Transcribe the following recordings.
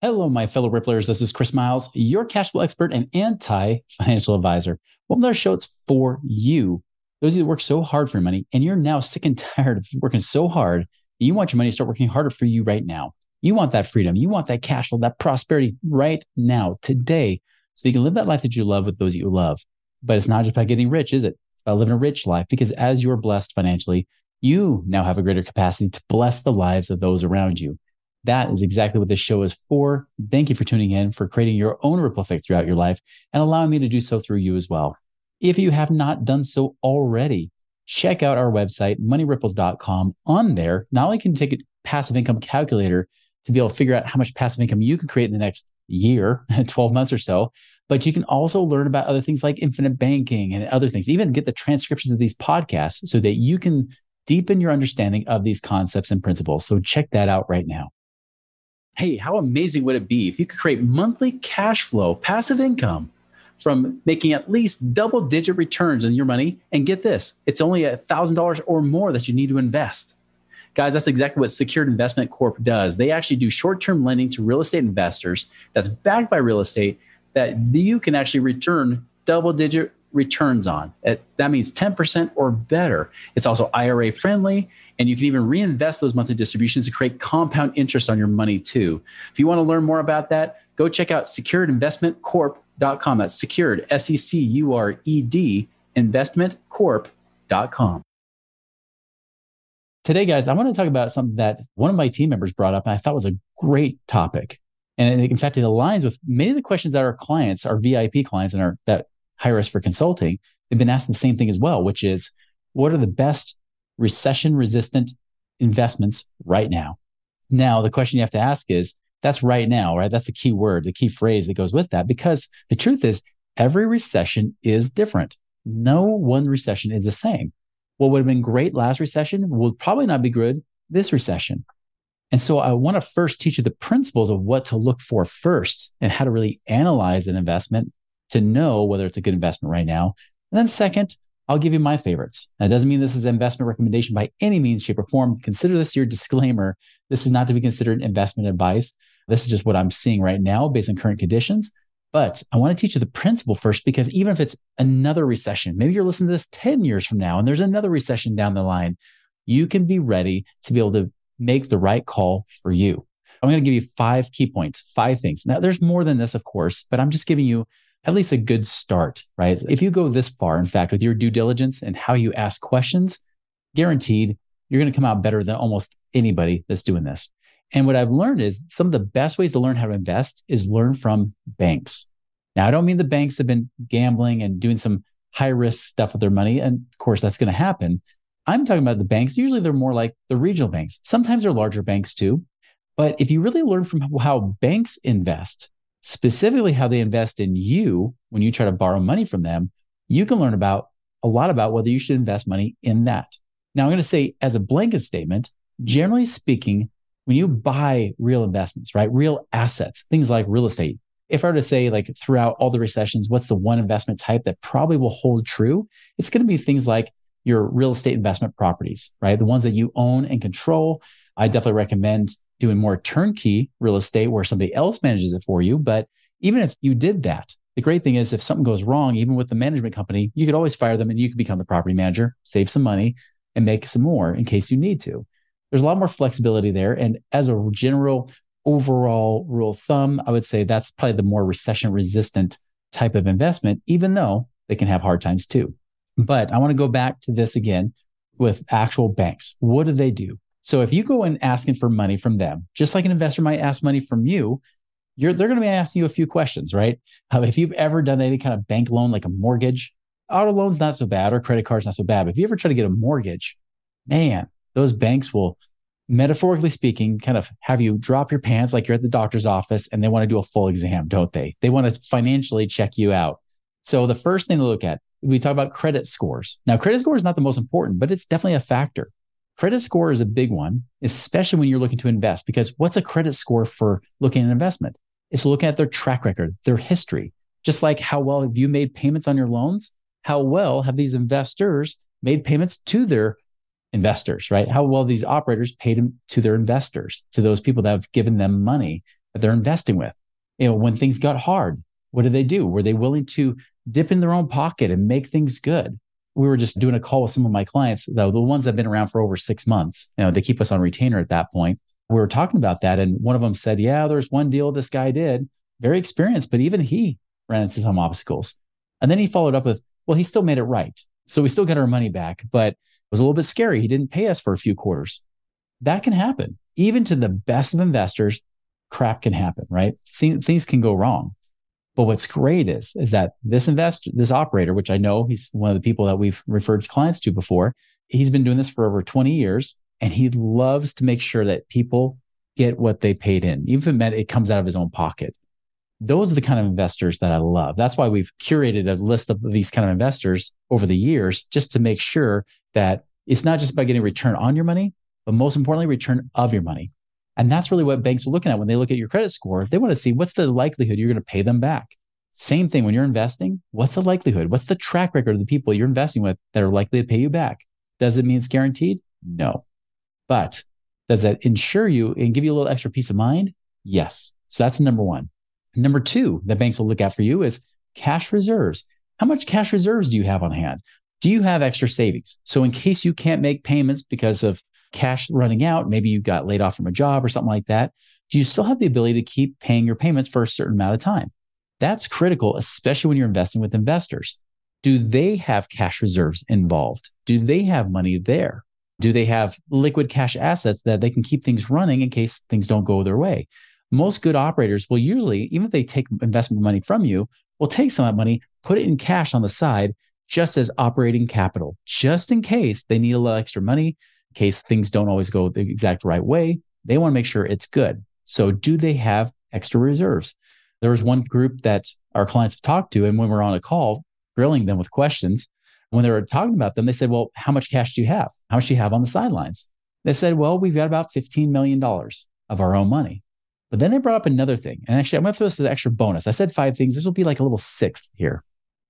Hello, my fellow Ripplers. This is Chris Miles, your cash flow expert and anti financial advisor. Welcome to our show. It's for you, those of you that work so hard for your money, and you're now sick and tired of working so hard. You want your money to start working harder for you right now. You want that freedom. You want that cash flow, that prosperity right now, today, so you can live that life that you love with those that you love. But it's not just about getting rich, is it? It's about living a rich life because as you're blessed financially, you now have a greater capacity to bless the lives of those around you. That is exactly what this show is for. Thank you for tuning in, for creating your own ripple effect throughout your life, and allowing me to do so through you as well. If you have not done so already, check out our website, moneyripples.com. On there, not only can you take a passive income calculator to be able to figure out how much passive income you can create in the next year, 12 months or so, but you can also learn about other things like infinite banking and other things, even get the transcriptions of these podcasts so that you can deepen your understanding of these concepts and principles. So check that out right now. Hey, how amazing would it be if you could create monthly cash flow, passive income from making at least double digit returns on your money? And get this, it's only $1,000 or more that you need to invest. Guys, that's exactly what Secured Investment Corp does. They actually do short term lending to real estate investors that's backed by real estate that you can actually return double digit returns on. That means 10% or better. It's also IRA friendly, and you can even reinvest those monthly distributions to create compound interest on your money too. If you want to learn more about that, go check out securedinvestmentcorp.com. That's secured, S E C U R E D, investmentcorp.com. Today, guys, I want to talk about something that one of my team members brought up and I thought was a great topic. And in fact, it aligns with many of the questions that our clients, our VIP clients, and our that hire us for consulting, they've been asked the same thing as well, which is what are the best recession resistant investments right now? Now, the question you have to ask is that's right now, right? That's the key word, the key phrase that goes with that, because the truth is every recession is different. No one recession is the same. What would have been great last recession will probably not be good this recession. And so I want to first teach you the principles of what to look for first and how to really analyze an investment to know whether it's a good investment right now. And then second, I'll give you my favorites. That doesn't mean this is an investment recommendation by any means, shape, or form. Consider this your disclaimer. This is not to be considered investment advice. This is just what I'm seeing right now based on current conditions. But I want to teach you the principle first because even if it's another recession, maybe you're listening to this 10 years from now and there's another recession down the line, you can be ready to be able to make the right call for you. I'm going to give you five key points, five things. Now, there's more than this, of course, but I'm just giving you at least a good start, right? If you go this far, in fact, with your due diligence and how you ask questions, guaranteed you're going to come out better than almost anybody that's doing this. And what I've learned is some of the best ways to learn how to invest is learn from banks. Now, I don't mean the banks have been gambling and doing some high risk stuff with their money. And of course, that's going to happen. I'm talking about the banks. Usually they're more like the regional banks. Sometimes they're larger banks too. But if you really learn from how banks invest, specifically how they invest in you when you try to borrow money from them, you can learn about a lot about whether you should invest money in that. Now, I'm going to say, as a blanket statement, generally speaking, when you buy real investments, right, real assets, things like real estate, if I were to say, like, throughout all the recessions, what's the one investment type that probably will hold true? It's going to be things like your real estate investment properties, right? The ones that you own and control. I definitely recommend doing more turnkey real estate where somebody else manages it for you. But even if you did that, the great thing is if something goes wrong, even with the management company, you could always fire them and you could become the property manager, save some money and make some more in case you need to. There's a lot more flexibility there. And as a general overall rule of thumb, I would say that's probably the more recession resistant type of investment, even though they can have hard times too. But I want to go back to this again with actual banks. What do they do? So if you go in asking for money from them, just like an investor might ask money from you, you're, they're going to be asking you a few questions, right? Uh, if you've ever done any kind of bank loan, like a mortgage, auto loans not so bad, or credit cards not so bad. But if you ever try to get a mortgage, man, those banks will metaphorically speaking, kind of have you drop your pants like you're at the doctor's office and they want to do a full exam, don't they? They want to financially check you out. So the first thing to look at, we talk about credit scores. Now, credit score is not the most important, but it's definitely a factor. Credit score is a big one, especially when you're looking to invest, because what's a credit score for looking at investment? It's looking at their track record, their history, just like how well have you made payments on your loans? How well have these investors made payments to their investors, right? How well these operators paid to their investors, to those people that have given them money that they're investing with. You know, when things got hard, what did they do? Were they willing to dip in their own pocket and make things good? We were just doing a call with some of my clients, though, the ones that have been around for over six months. You know, they keep us on retainer at that point. We were talking about that. And one of them said, Yeah, there's one deal this guy did, very experienced, but even he ran into some obstacles. And then he followed up with, Well, he still made it right. So we still got our money back, but it was a little bit scary. He didn't pay us for a few quarters. That can happen. Even to the best of investors, crap can happen, right? Things can go wrong. But what's great is, is that this investor, this operator, which I know he's one of the people that we've referred clients to before, he's been doing this for over 20 years and he loves to make sure that people get what they paid in, even if it comes out of his own pocket. Those are the kind of investors that I love. That's why we've curated a list of these kind of investors over the years, just to make sure that it's not just about getting return on your money, but most importantly, return of your money. And that's really what banks are looking at when they look at your credit score. They want to see what's the likelihood you're going to pay them back. Same thing when you're investing. What's the likelihood? What's the track record of the people you're investing with that are likely to pay you back? Does it mean it's guaranteed? No. But does that insure you and give you a little extra peace of mind? Yes. So that's number one. Number two that banks will look at for you is cash reserves. How much cash reserves do you have on hand? Do you have extra savings? So, in case you can't make payments because of cash running out, maybe you got laid off from a job or something like that, do you still have the ability to keep paying your payments for a certain amount of time? That's critical, especially when you're investing with investors. Do they have cash reserves involved? Do they have money there? Do they have liquid cash assets that they can keep things running in case things don't go their way? Most good operators will usually, even if they take investment money from you, will take some of that money, put it in cash on the side, just as operating capital, just in case they need a little extra money, case things don't always go the exact right way. They want to make sure it's good. So, do they have extra reserves? There was one group that our clients have talked to, and when we're on a call, grilling them with questions, when they were talking about them, they said, Well, how much cash do you have? How much do you have on the sidelines? They said, Well, we've got about $15 million of our own money. But then they brought up another thing. And actually, I'm going to throw this as an extra bonus. I said five things. This will be like a little sixth here,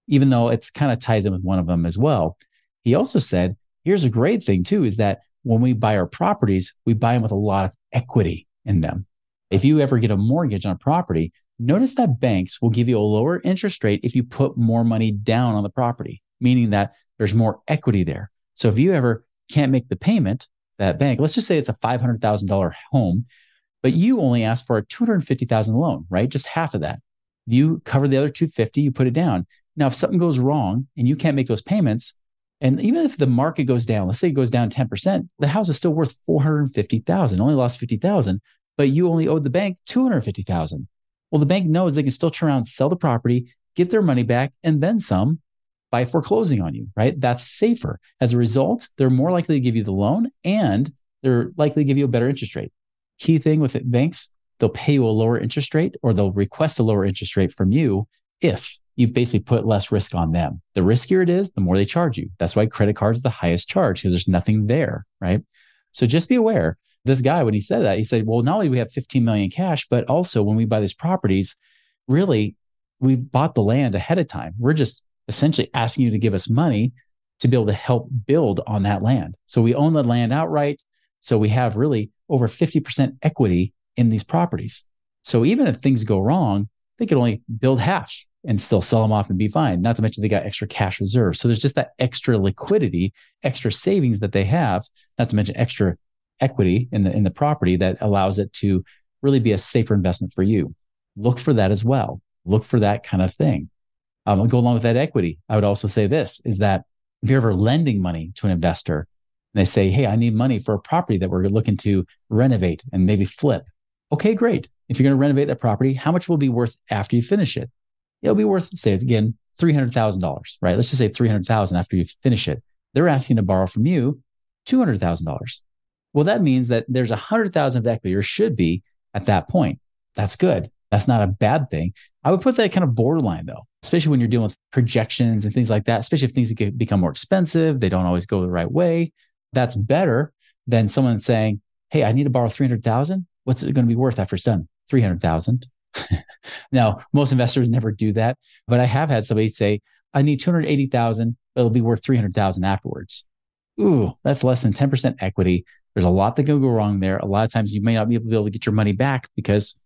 even though it's kind of ties in with one of them as well. He also said, Here's a great thing, too, is that when we buy our properties, we buy them with a lot of equity in them. If you ever get a mortgage on a property, notice that banks will give you a lower interest rate if you put more money down on the property meaning that there's more equity there. So if you ever can't make the payment, that bank, let's just say it's a $500,000 home, but you only ask for a 250,000 loan, right? Just half of that. You cover the other 250, you put it down. Now, if something goes wrong and you can't make those payments, and even if the market goes down, let's say it goes down 10%, the house is still worth 450,000, only lost 50,000, but you only owed the bank 250,000. Well, the bank knows they can still turn around, sell the property, get their money back, and then some by foreclosing on you, right? That's safer. As a result, they're more likely to give you the loan and they're likely to give you a better interest rate. Key thing with banks, they'll pay you a lower interest rate or they'll request a lower interest rate from you if you basically put less risk on them. The riskier it is, the more they charge you. That's why credit cards are the highest charge because there's nothing there, right? So just be aware. This guy, when he said that, he said, well, not only do we have 15 million cash, but also when we buy these properties, really, we've bought the land ahead of time. We're just essentially asking you to give us money to be able to help build on that land. So we own the land outright. So we have really over 50% equity in these properties. So even if things go wrong, they could only build half and still sell them off and be fine. Not to mention they got extra cash reserves. So there's just that extra liquidity, extra savings that they have, not to mention extra equity in the in the property that allows it to really be a safer investment for you. Look for that as well. Look for that kind of thing um, go along with that equity. I would also say this is that if you're ever lending money to an investor and they say, Hey, I need money for a property that we're looking to renovate and maybe flip. Okay, great. If you're going to renovate that property, how much will be worth after you finish it? It'll be worth, say it's again, $300,000, right? Let's just say 300,000 after you finish it. They're asking to borrow from you $200,000. Well, that means that there's a hundred thousand of equity or should be at that point. That's good. That's not a bad thing. I would put that kind of borderline though, especially when you're dealing with projections and things like that, especially if things become more expensive, they don't always go the right way. That's better than someone saying, Hey, I need to borrow 300,000. What's it going to be worth after it's done? 300,000. now, most investors never do that, but I have had somebody say, I need 280,000, but it'll be worth 300,000 afterwards. Ooh, that's less than 10% equity. There's a lot that can go wrong there. A lot of times you may not be able to get your money back because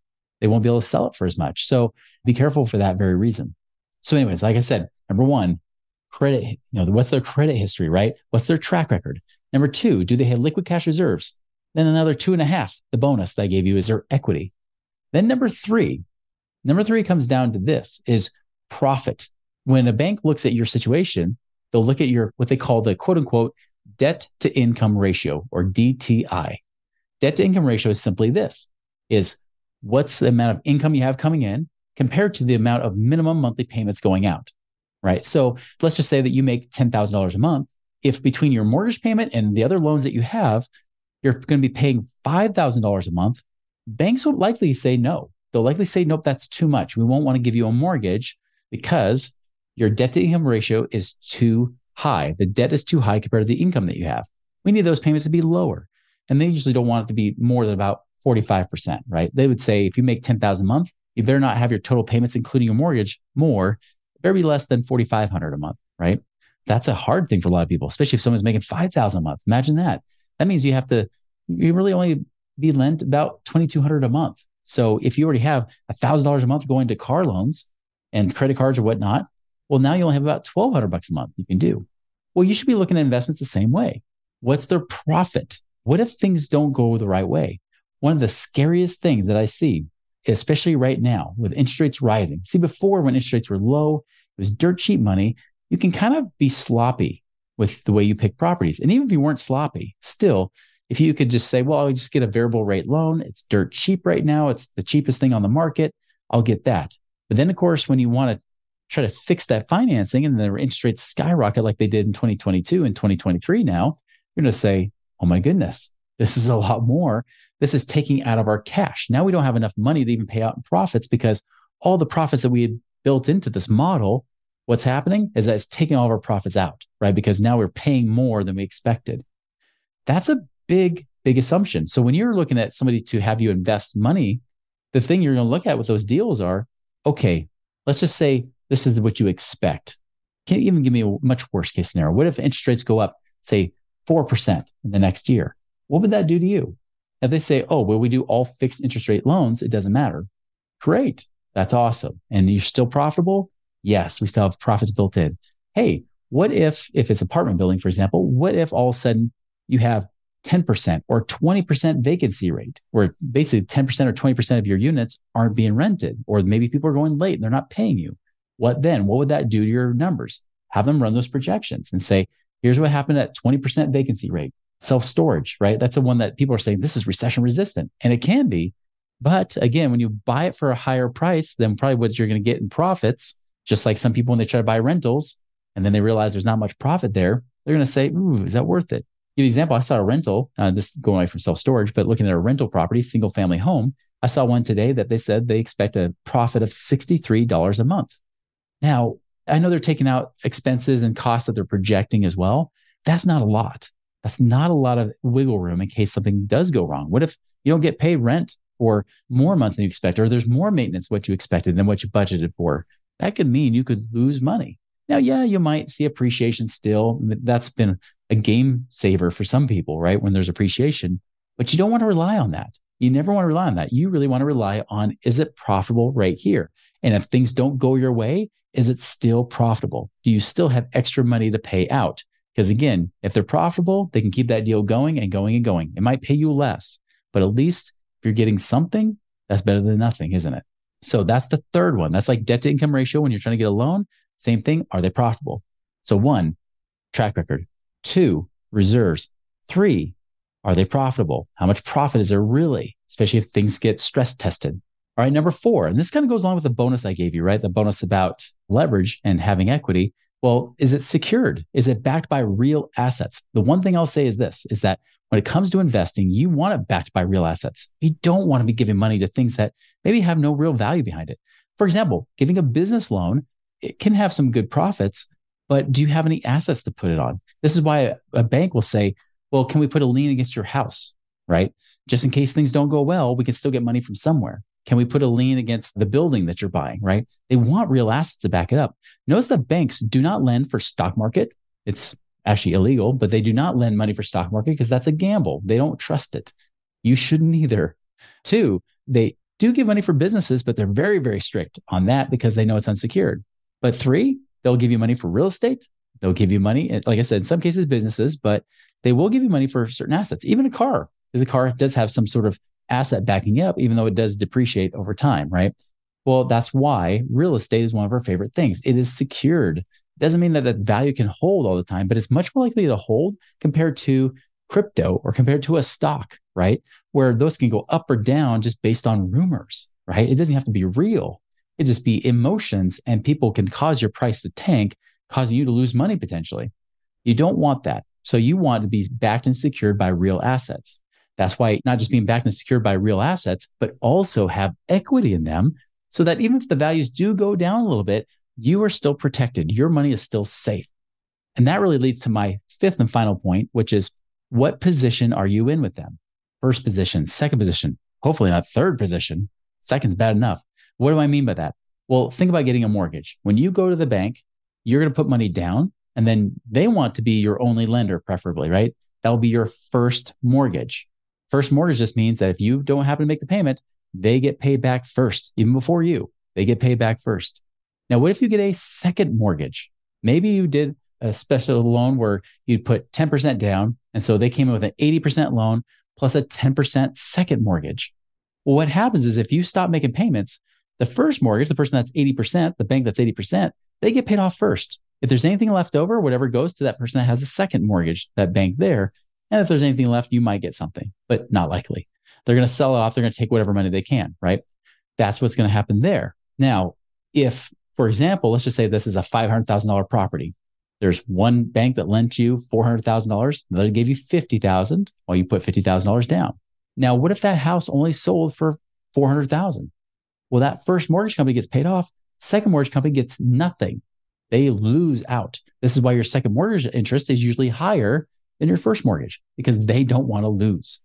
they won't be able to sell it for as much. So be careful for that very reason. So, anyways, like I said, number one, credit, you know, what's their credit history, right? What's their track record? Number two, do they have liquid cash reserves? Then another two and a half, the bonus that I gave you is their equity. Then number three, number three comes down to this is profit. When a bank looks at your situation, they'll look at your what they call the quote unquote debt to income ratio or DTI. Debt to income ratio is simply this is what's the amount of income you have coming in compared to the amount of minimum monthly payments going out. Right. So let's just say that you make $10,000 a month. If between your mortgage payment and the other loans that you have, you're going to be paying $5,000 a month, banks will likely say no. They'll likely say, nope, that's too much. We won't want to give you a mortgage because your debt to income ratio is too high. The debt is too high compared to the income that you have. We need those payments to be lower. And they usually don't want it to be more than about 45%, right? They would say if you make 10,000 a month, you better not have your total payments, including your mortgage, more, better be less than 4,500 a month, right? That's a hard thing for a lot of people, especially if someone's making 5,000 a month. Imagine that. That means you have to, you really only be lent about 2,200 a month. So if you already have $1,000 a month going to car loans and credit cards or whatnot, well, now you only have about 1200 bucks a month you can do. Well, you should be looking at investments the same way. What's their profit? What if things don't go the right way? One of the scariest things that I see, especially right now with interest rates rising. See, before when interest rates were low, it was dirt cheap money. You can kind of be sloppy with the way you pick properties. And even if you weren't sloppy, still, if you could just say, well, I'll just get a variable rate loan, it's dirt cheap right now, it's the cheapest thing on the market, I'll get that. But then, of course, when you want to try to fix that financing and the interest rates skyrocket like they did in 2022 and 2023 now, you're going to say, oh my goodness, this is a lot more. This is taking out of our cash. Now we don't have enough money to even pay out in profits because all the profits that we had built into this model, what's happening is that it's taking all of our profits out, right? Because now we're paying more than we expected. That's a big, big assumption. So when you're looking at somebody to have you invest money, the thing you're going to look at with those deals are okay, let's just say this is what you expect. Can you even give me a much worse case scenario? What if interest rates go up, say 4% in the next year? What would that do to you? If they say, oh, well, we do all fixed interest rate loans, it doesn't matter. Great. That's awesome. And you're still profitable? Yes, we still have profits built in. Hey, what if, if it's apartment building, for example, what if all of a sudden you have 10% or 20% vacancy rate, where basically 10% or 20% of your units aren't being rented, or maybe people are going late and they're not paying you? What then? What would that do to your numbers? Have them run those projections and say, here's what happened at 20% vacancy rate. Self storage, right? That's the one that people are saying this is recession resistant. And it can be. But again, when you buy it for a higher price than probably what you're going to get in profits, just like some people when they try to buy rentals and then they realize there's not much profit there, they're going to say, Ooh, is that worth it? Give an example. I saw a rental. Uh, this is going away from self storage, but looking at a rental property, single family home, I saw one today that they said they expect a profit of $63 a month. Now, I know they're taking out expenses and costs that they're projecting as well. That's not a lot. That's not a lot of wiggle room in case something does go wrong. What if you don't get paid rent for more months than you expect, or there's more maintenance what you expected than what you budgeted for? That could mean you could lose money. Now, yeah, you might see appreciation still. That's been a game saver for some people, right? When there's appreciation, but you don't want to rely on that. You never want to rely on that. You really want to rely on is it profitable right here? And if things don't go your way, is it still profitable? Do you still have extra money to pay out? Because again, if they're profitable, they can keep that deal going and going and going. It might pay you less, but at least if you're getting something, that's better than nothing, isn't it? So that's the third one. That's like debt to income ratio when you're trying to get a loan. Same thing. Are they profitable? So one, track record. Two, reserves. Three, are they profitable? How much profit is there really, especially if things get stress tested? All right, number four, and this kind of goes along with the bonus I gave you, right? The bonus about leverage and having equity. Well, is it secured? Is it backed by real assets? The one thing I'll say is this is that when it comes to investing, you want it backed by real assets. You don't want to be giving money to things that maybe have no real value behind it. For example, giving a business loan, it can have some good profits, but do you have any assets to put it on? This is why a, a bank will say, well, can we put a lien against your house? Right? Just in case things don't go well, we can still get money from somewhere. Can we put a lien against the building that you're buying? Right? They want real assets to back it up. Notice that banks do not lend for stock market. It's actually illegal, but they do not lend money for stock market because that's a gamble. They don't trust it. You shouldn't either. Two, they do give money for businesses, but they're very, very strict on that because they know it's unsecured. But three, they'll give you money for real estate. They'll give you money, like I said, in some cases, businesses, but they will give you money for certain assets, even a car, because a car does have some sort of asset backing it up, even though it does depreciate over time, right? Well, that's why real estate is one of our favorite things. It is secured. It Doesn't mean that that value can hold all the time, but it's much more likely to hold compared to crypto or compared to a stock, right? Where those can go up or down just based on rumors, right? It doesn't have to be real. It just be emotions and people can cause your price to tank, causing you to lose money potentially. You don't want that. So you want to be backed and secured by real assets. That's why not just being backed and secured by real assets, but also have equity in them so that even if the values do go down a little bit, you are still protected. Your money is still safe. And that really leads to my fifth and final point, which is what position are you in with them? First position, second position, hopefully not third position. Second's bad enough. What do I mean by that? Well, think about getting a mortgage. When you go to the bank, you're going to put money down and then they want to be your only lender, preferably, right? That will be your first mortgage. First mortgage just means that if you don't happen to make the payment, they get paid back first, even before you. They get paid back first. Now, what if you get a second mortgage? Maybe you did a special loan where you'd put 10% down. And so they came in with an 80% loan plus a 10% second mortgage. Well, what happens is if you stop making payments, the first mortgage, the person that's 80%, the bank that's 80%, they get paid off first. If there's anything left over, whatever goes to that person that has the second mortgage, that bank there. And if there's anything left, you might get something, but not likely. They're going to sell it off. They're going to take whatever money they can, right? That's what's going to happen there. Now, if, for example, let's just say this is a $500,000 property. There's one bank that lent you $400,000, another gave you 50,000 while you put $50,000 down. Now, what if that house only sold for 400,000? Well, that first mortgage company gets paid off. Second mortgage company gets nothing. They lose out. This is why your second mortgage interest is usually higher than your first mortgage because they don't want to lose.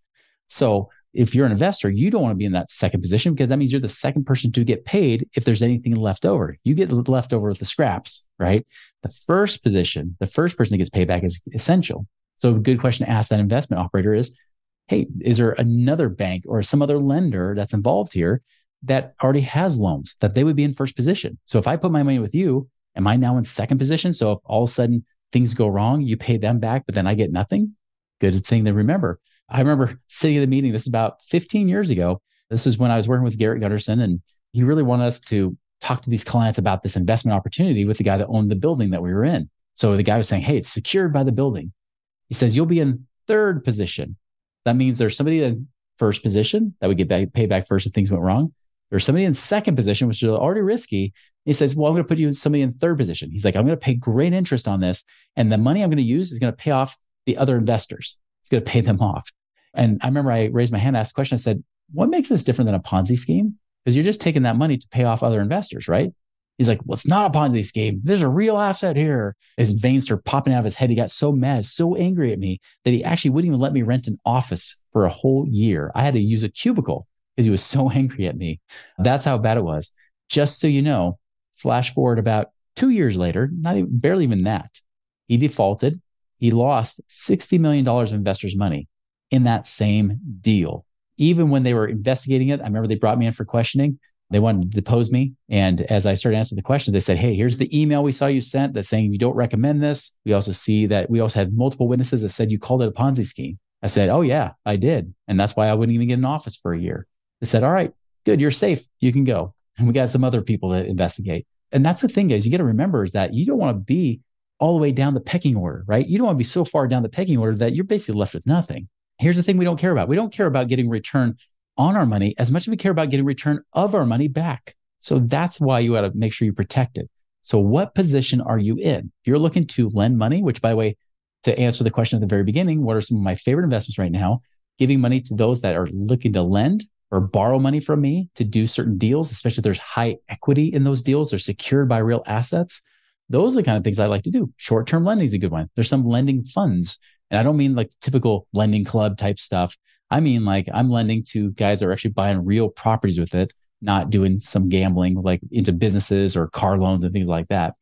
So if you're an investor, you don't want to be in that second position because that means you're the second person to get paid if there's anything left over. You get left over with the scraps, right? The first position, the first person that gets paid back is essential. So a good question to ask that investment operator is, hey, is there another bank or some other lender that's involved here that already has loans that they would be in first position. So if I put my money with you, am I now in second position? So if all of a sudden things go wrong, you pay them back, but then I get nothing. Good thing to remember. I remember sitting at a meeting, this is about 15 years ago. This was when I was working with Garrett Gunderson, and he really wanted us to talk to these clients about this investment opportunity with the guy that owned the building that we were in. So the guy was saying, Hey, it's secured by the building. He says, You'll be in third position. That means there's somebody in first position that would get paid back first if things went wrong. There's somebody in second position, which is already risky. He says, Well, I'm going to put you in somebody in third position. He's like, I'm going to pay great interest on this. And the money I'm going to use is going to pay off the other investors. It's going to pay them off. And I remember I raised my hand, asked a question. I said, What makes this different than a Ponzi scheme? Because you're just taking that money to pay off other investors, right? He's like, Well, it's not a Ponzi scheme. There's a real asset here. His veins started popping out of his head. He got so mad, so angry at me that he actually wouldn't even let me rent an office for a whole year. I had to use a cubicle because he was so angry at me. That's how bad it was. Just so you know, flash forward about two years later, not even, barely even that, he defaulted. He lost $60 million of investors' money in that same deal. Even when they were investigating it, I remember they brought me in for questioning. They wanted to depose me. And as I started answering the questions, they said, Hey, here's the email we saw you sent that's saying you don't recommend this. We also see that we also had multiple witnesses that said you called it a Ponzi scheme. I said, Oh, yeah, I did. And that's why I wouldn't even get an office for a year. They said, all right, good, you're safe. You can go. And we got some other people to investigate. And that's the thing, guys, you got to remember is that you don't want to be all the way down the pecking order, right? You don't want to be so far down the pecking order that you're basically left with nothing. Here's the thing we don't care about. We don't care about getting return on our money as much as we care about getting return of our money back. So that's why you got to make sure you protect it. So, what position are you in? If you're looking to lend money, which, by the way, to answer the question at the very beginning, what are some of my favorite investments right now? Giving money to those that are looking to lend or borrow money from me to do certain deals, especially if there's high equity in those deals, they're secured by real assets. Those are the kind of things I like to do. Short term lending is a good one. There's some lending funds. And I don't mean like typical lending club type stuff. I mean, like I'm lending to guys that are actually buying real properties with it, not doing some gambling like into businesses or car loans and things like that.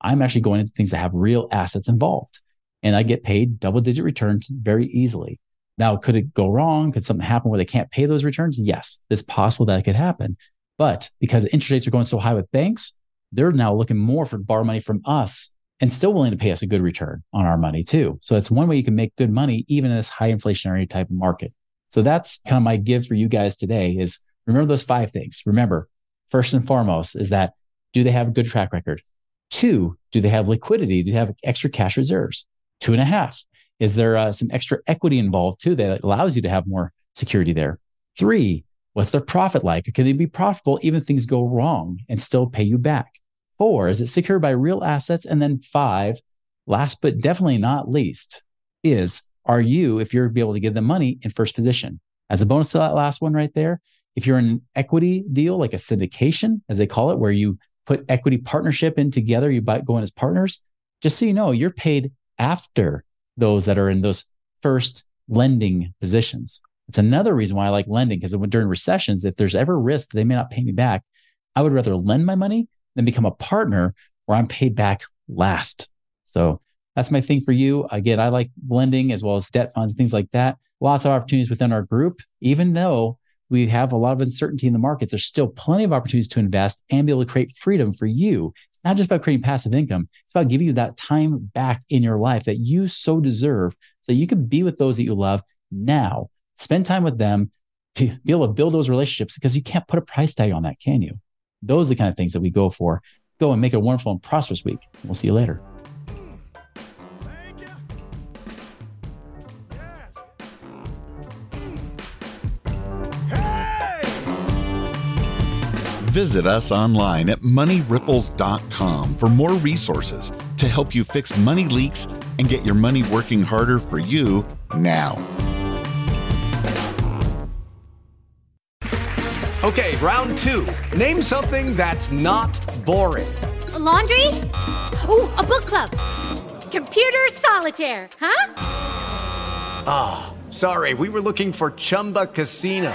I'm actually going into things that have real assets involved and I get paid double digit returns very easily. Now, could it go wrong? Could something happen where they can't pay those returns? Yes, it's possible that it could happen. But because interest rates are going so high with banks, they're now looking more for borrow money from us and still willing to pay us a good return on our money too. So that's one way you can make good money even in this high inflationary type of market. So that's kind of my give for you guys today is remember those five things. Remember, first and foremost is that do they have a good track record? Two, do they have liquidity? Do they have extra cash reserves? Two and a half, is there uh, some extra equity involved too that allows you to have more security there? Three, what's their profit like? Can they be profitable even if things go wrong and still pay you back? Four, is it secured by real assets? And then five, last but definitely not least, is are you, if you're able to give them money in first position? As a bonus to that last one right there, if you're in an equity deal, like a syndication, as they call it, where you put equity partnership in together, you buy, go in as partners, just so you know, you're paid after those that are in those first lending positions. It's another reason why I like lending because during recessions, if there's ever risk they may not pay me back, I would rather lend my money than become a partner where I'm paid back last. So that's my thing for you. Again, I like lending as well as debt funds and things like that. Lots of opportunities within our group, even though we have a lot of uncertainty in the markets. There's still plenty of opportunities to invest and be able to create freedom for you. Not just about creating passive income, it's about giving you that time back in your life that you so deserve so you can be with those that you love now. Spend time with them to be able to build those relationships because you can't put a price tag on that, can you? Those are the kind of things that we go for. Go and make a wonderful and prosperous week. We'll see you later. Visit us online at moneyripples.com for more resources to help you fix money leaks and get your money working harder for you now. Okay, round two. Name something that's not boring. A laundry? Ooh, a book club. Computer solitaire, huh? Ah, oh, sorry, we were looking for Chumba Casino.